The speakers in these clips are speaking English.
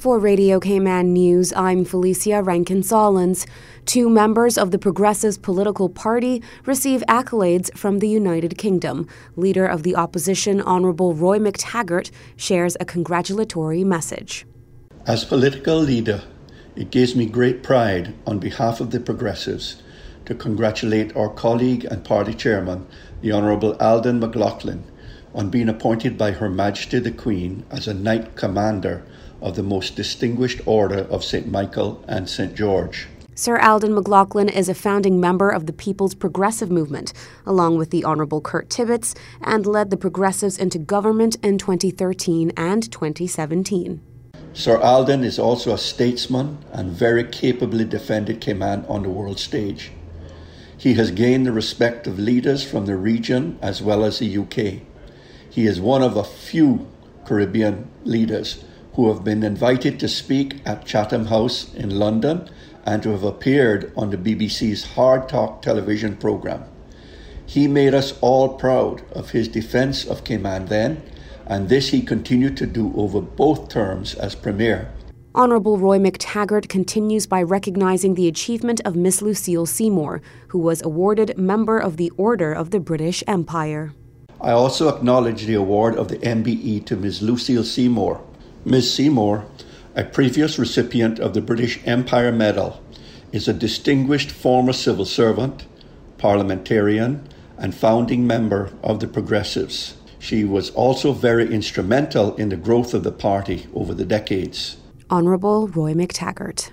For Radio Cayman News, I'm Felicia Rankin Solins. Two members of the Progressives political party receive accolades from the United Kingdom. Leader of the opposition, Honourable Roy McTaggart, shares a congratulatory message. As political leader, it gives me great pride on behalf of the Progressives to congratulate our colleague and party chairman, the Honourable Alden McLaughlin, on being appointed by Her Majesty the Queen as a Knight Commander of the most distinguished Order of St. Michael and St. George. Sir Alden McLaughlin is a founding member of the People's Progressive Movement, along with the Honourable Kurt Tibbetts, and led the Progressives into government in 2013 and 2017. Sir Alden is also a statesman and very capably defended Cayman on the world stage. He has gained the respect of leaders from the region as well as the UK. He is one of a few Caribbean leaders who have been invited to speak at Chatham House in London and to have appeared on the BBC's Hard Talk television programme. He made us all proud of his defence of Cayman then, and this he continued to do over both terms as Premier. Honourable Roy McTaggart continues by recognising the achievement of Miss Lucille Seymour, who was awarded Member of the Order of the British Empire. I also acknowledge the award of the MBE to Miss Lucille Seymour, Ms. Seymour, a previous recipient of the British Empire Medal, is a distinguished former civil servant, parliamentarian, and founding member of the Progressives. She was also very instrumental in the growth of the party over the decades. Honourable Roy McTaggart.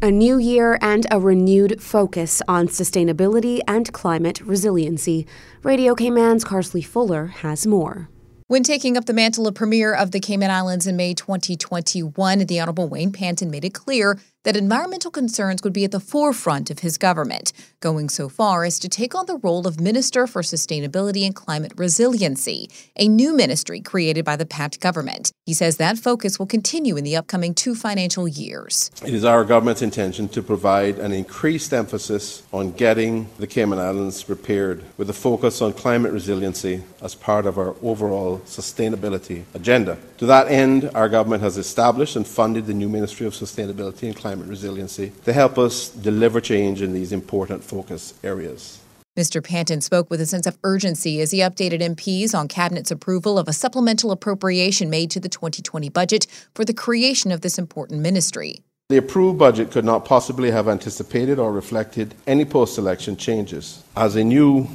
A new year and a renewed focus on sustainability and climate resiliency. Radio Cayman's Carsley Fuller has more. When taking up the mantle of Premier of the Cayman Islands in May 2021, the Honorable Wayne Panton made it clear that environmental concerns would be at the forefront of his government, going so far as to take on the role of Minister for Sustainability and Climate Resiliency, a new ministry created by the PACT government. He says that focus will continue in the upcoming two financial years. It is our government's intention to provide an increased emphasis on getting the Cayman Islands prepared with a focus on climate resiliency as part of our overall sustainability agenda. To that end, our government has established and funded the new Ministry of Sustainability and Climate resiliency to help us deliver change in these important focus areas. Mr. Panton spoke with a sense of urgency as he updated MPs on Cabinet's approval of a supplemental appropriation made to the 2020 budget for the creation of this important ministry. The approved budget could not possibly have anticipated or reflected any post election changes. As a new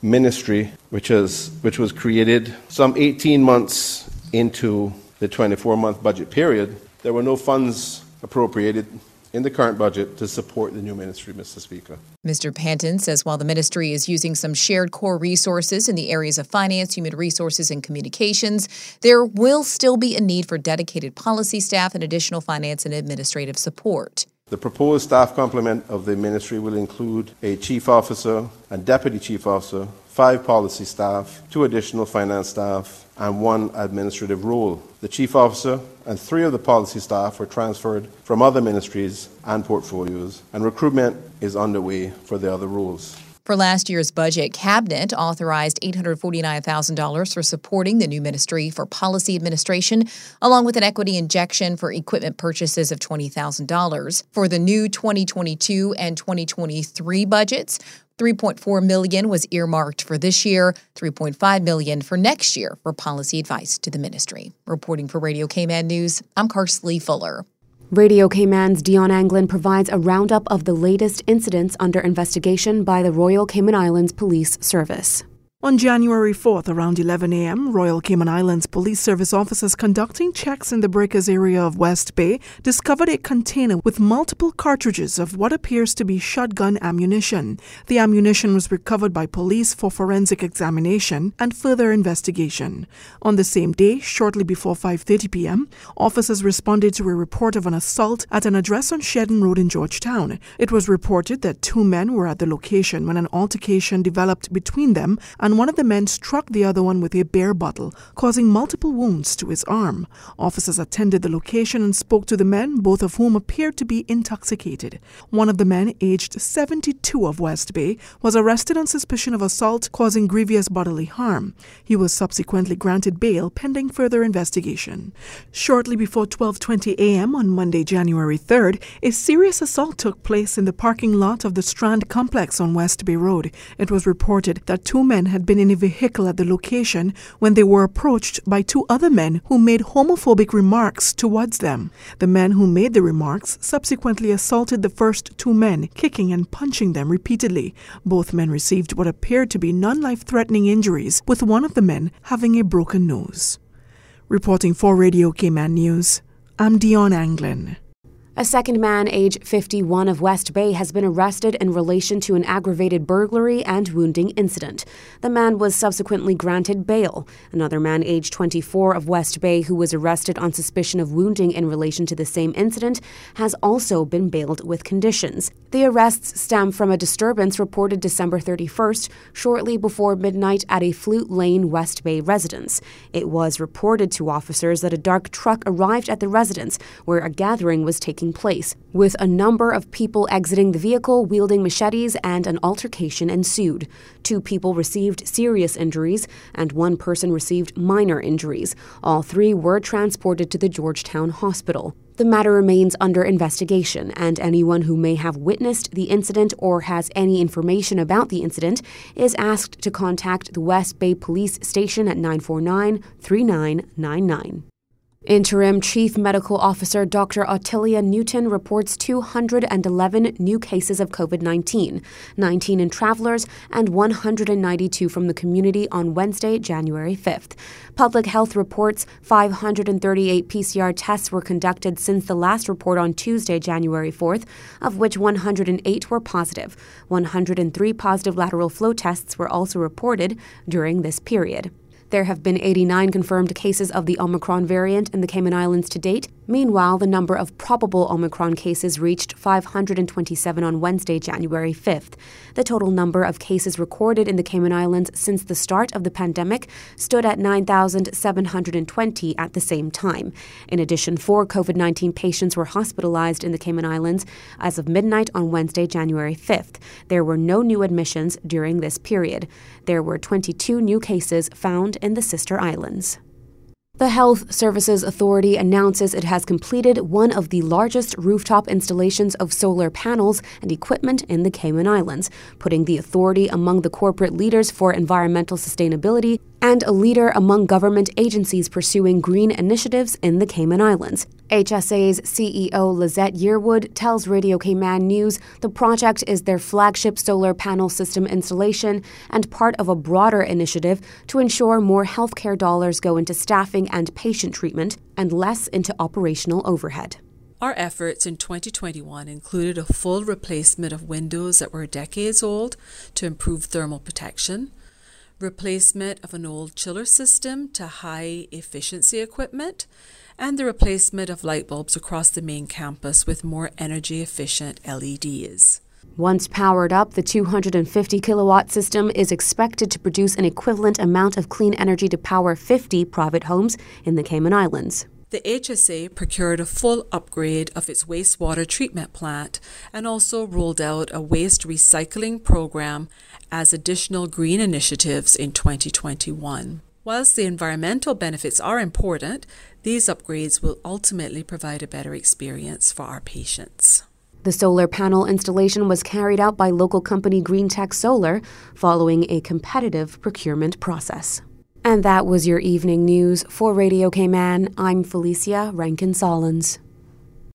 ministry, which, is, which was created some 18 months into the 24 month budget period, there were no funds appropriated in the current budget to support the new ministry, Mr. Speaker. Mr. Panton says while the ministry is using some shared core resources in the areas of finance, human resources, and communications, there will still be a need for dedicated policy staff and additional finance and administrative support. The proposed staff complement of the ministry will include a chief officer and deputy chief officer, five policy staff, two additional finance staff, and one administrative role. The chief officer and three of the policy staff were transferred from other ministries and portfolios, and recruitment is underway for the other roles. For last year's budget, Cabinet authorized $849,000 for supporting the new Ministry for Policy Administration, along with an equity injection for equipment purchases of $20,000. For the new 2022 and 2023 budgets, 3.4 million was earmarked for this year, 3.5 million for next year for policy advice to the ministry. Reporting for Radio Cayman News, I'm Carsley Fuller. Radio Cayman's Dion Anglin provides a roundup of the latest incidents under investigation by the Royal Cayman Islands Police Service. On January 4th, around 11 a.m., Royal Cayman Islands Police Service officers conducting checks in the Breakers area of West Bay discovered a container with multiple cartridges of what appears to be shotgun ammunition. The ammunition was recovered by police for forensic examination and further investigation. On the same day, shortly before 5:30 p.m., officers responded to a report of an assault at an address on Shedden Road in Georgetown. It was reported that two men were at the location when an altercation developed between them and and one of the men struck the other one with a beer bottle, causing multiple wounds to his arm. Officers attended the location and spoke to the men, both of whom appeared to be intoxicated. One of the men, aged 72 of West Bay, was arrested on suspicion of assault causing grievous bodily harm. He was subsequently granted bail pending further investigation. Shortly before 12:20 a.m. on Monday, January 3rd, a serious assault took place in the parking lot of the Strand complex on West Bay Road. It was reported that two men had been in a vehicle at the location when they were approached by two other men who made homophobic remarks towards them. The men who made the remarks subsequently assaulted the first two men, kicking and punching them repeatedly. Both men received what appeared to be non life threatening injuries, with one of the men having a broken nose. Reporting for Radio Cayman News, I'm Dion Anglin. A second man, age 51 of West Bay, has been arrested in relation to an aggravated burglary and wounding incident. The man was subsequently granted bail. Another man, age 24 of West Bay, who was arrested on suspicion of wounding in relation to the same incident, has also been bailed with conditions. The arrests stem from a disturbance reported December 31st, shortly before midnight at a Flute Lane West Bay residence. It was reported to officers that a dark truck arrived at the residence where a gathering was taking taking place, with a number of people exiting the vehicle wielding machetes and an altercation ensued. Two people received serious injuries and one person received minor injuries. All three were transported to the Georgetown Hospital. The matter remains under investigation, and anyone who may have witnessed the incident or has any information about the incident is asked to contact the West Bay Police Station at 949 3999. Interim Chief Medical Officer Dr. Autilia Newton reports 211 new cases of COVID 19, 19 in travelers, and 192 from the community on Wednesday, January 5th. Public Health reports 538 PCR tests were conducted since the last report on Tuesday, January 4th, of which 108 were positive. 103 positive lateral flow tests were also reported during this period. There have been 89 confirmed cases of the Omicron variant in the Cayman Islands to date. Meanwhile, the number of probable Omicron cases reached 527 on Wednesday, January 5th. The total number of cases recorded in the Cayman Islands since the start of the pandemic stood at 9,720 at the same time. In addition, four COVID 19 patients were hospitalized in the Cayman Islands as of midnight on Wednesday, January 5th. There were no new admissions during this period. There were 22 new cases found in the sister islands. The Health Services Authority announces it has completed one of the largest rooftop installations of solar panels and equipment in the Cayman Islands, putting the authority among the corporate leaders for environmental sustainability and a leader among government agencies pursuing green initiatives in the Cayman Islands. HSA's CEO Lizette Yearwood tells Radio Cayman News the project is their flagship solar panel system installation and part of a broader initiative to ensure more healthcare dollars go into staffing and patient treatment and less into operational overhead. Our efforts in 2021 included a full replacement of windows that were decades old to improve thermal protection replacement of an old chiller system to high efficiency equipment, and the replacement of light bulbs across the main campus with more energy efficient LEDs. Once powered up, the 250 kilowatt system is expected to produce an equivalent amount of clean energy to power 50 private homes in the Cayman Islands. The HSA procured a full upgrade of its wastewater treatment plant and also rolled out a waste recycling program as additional green initiatives in 2021. Whilst the environmental benefits are important, these upgrades will ultimately provide a better experience for our patients. The solar panel installation was carried out by local company Greentech Solar following a competitive procurement process. And that was your evening news for Radio Cayman, I'm Felicia Rankin Solons.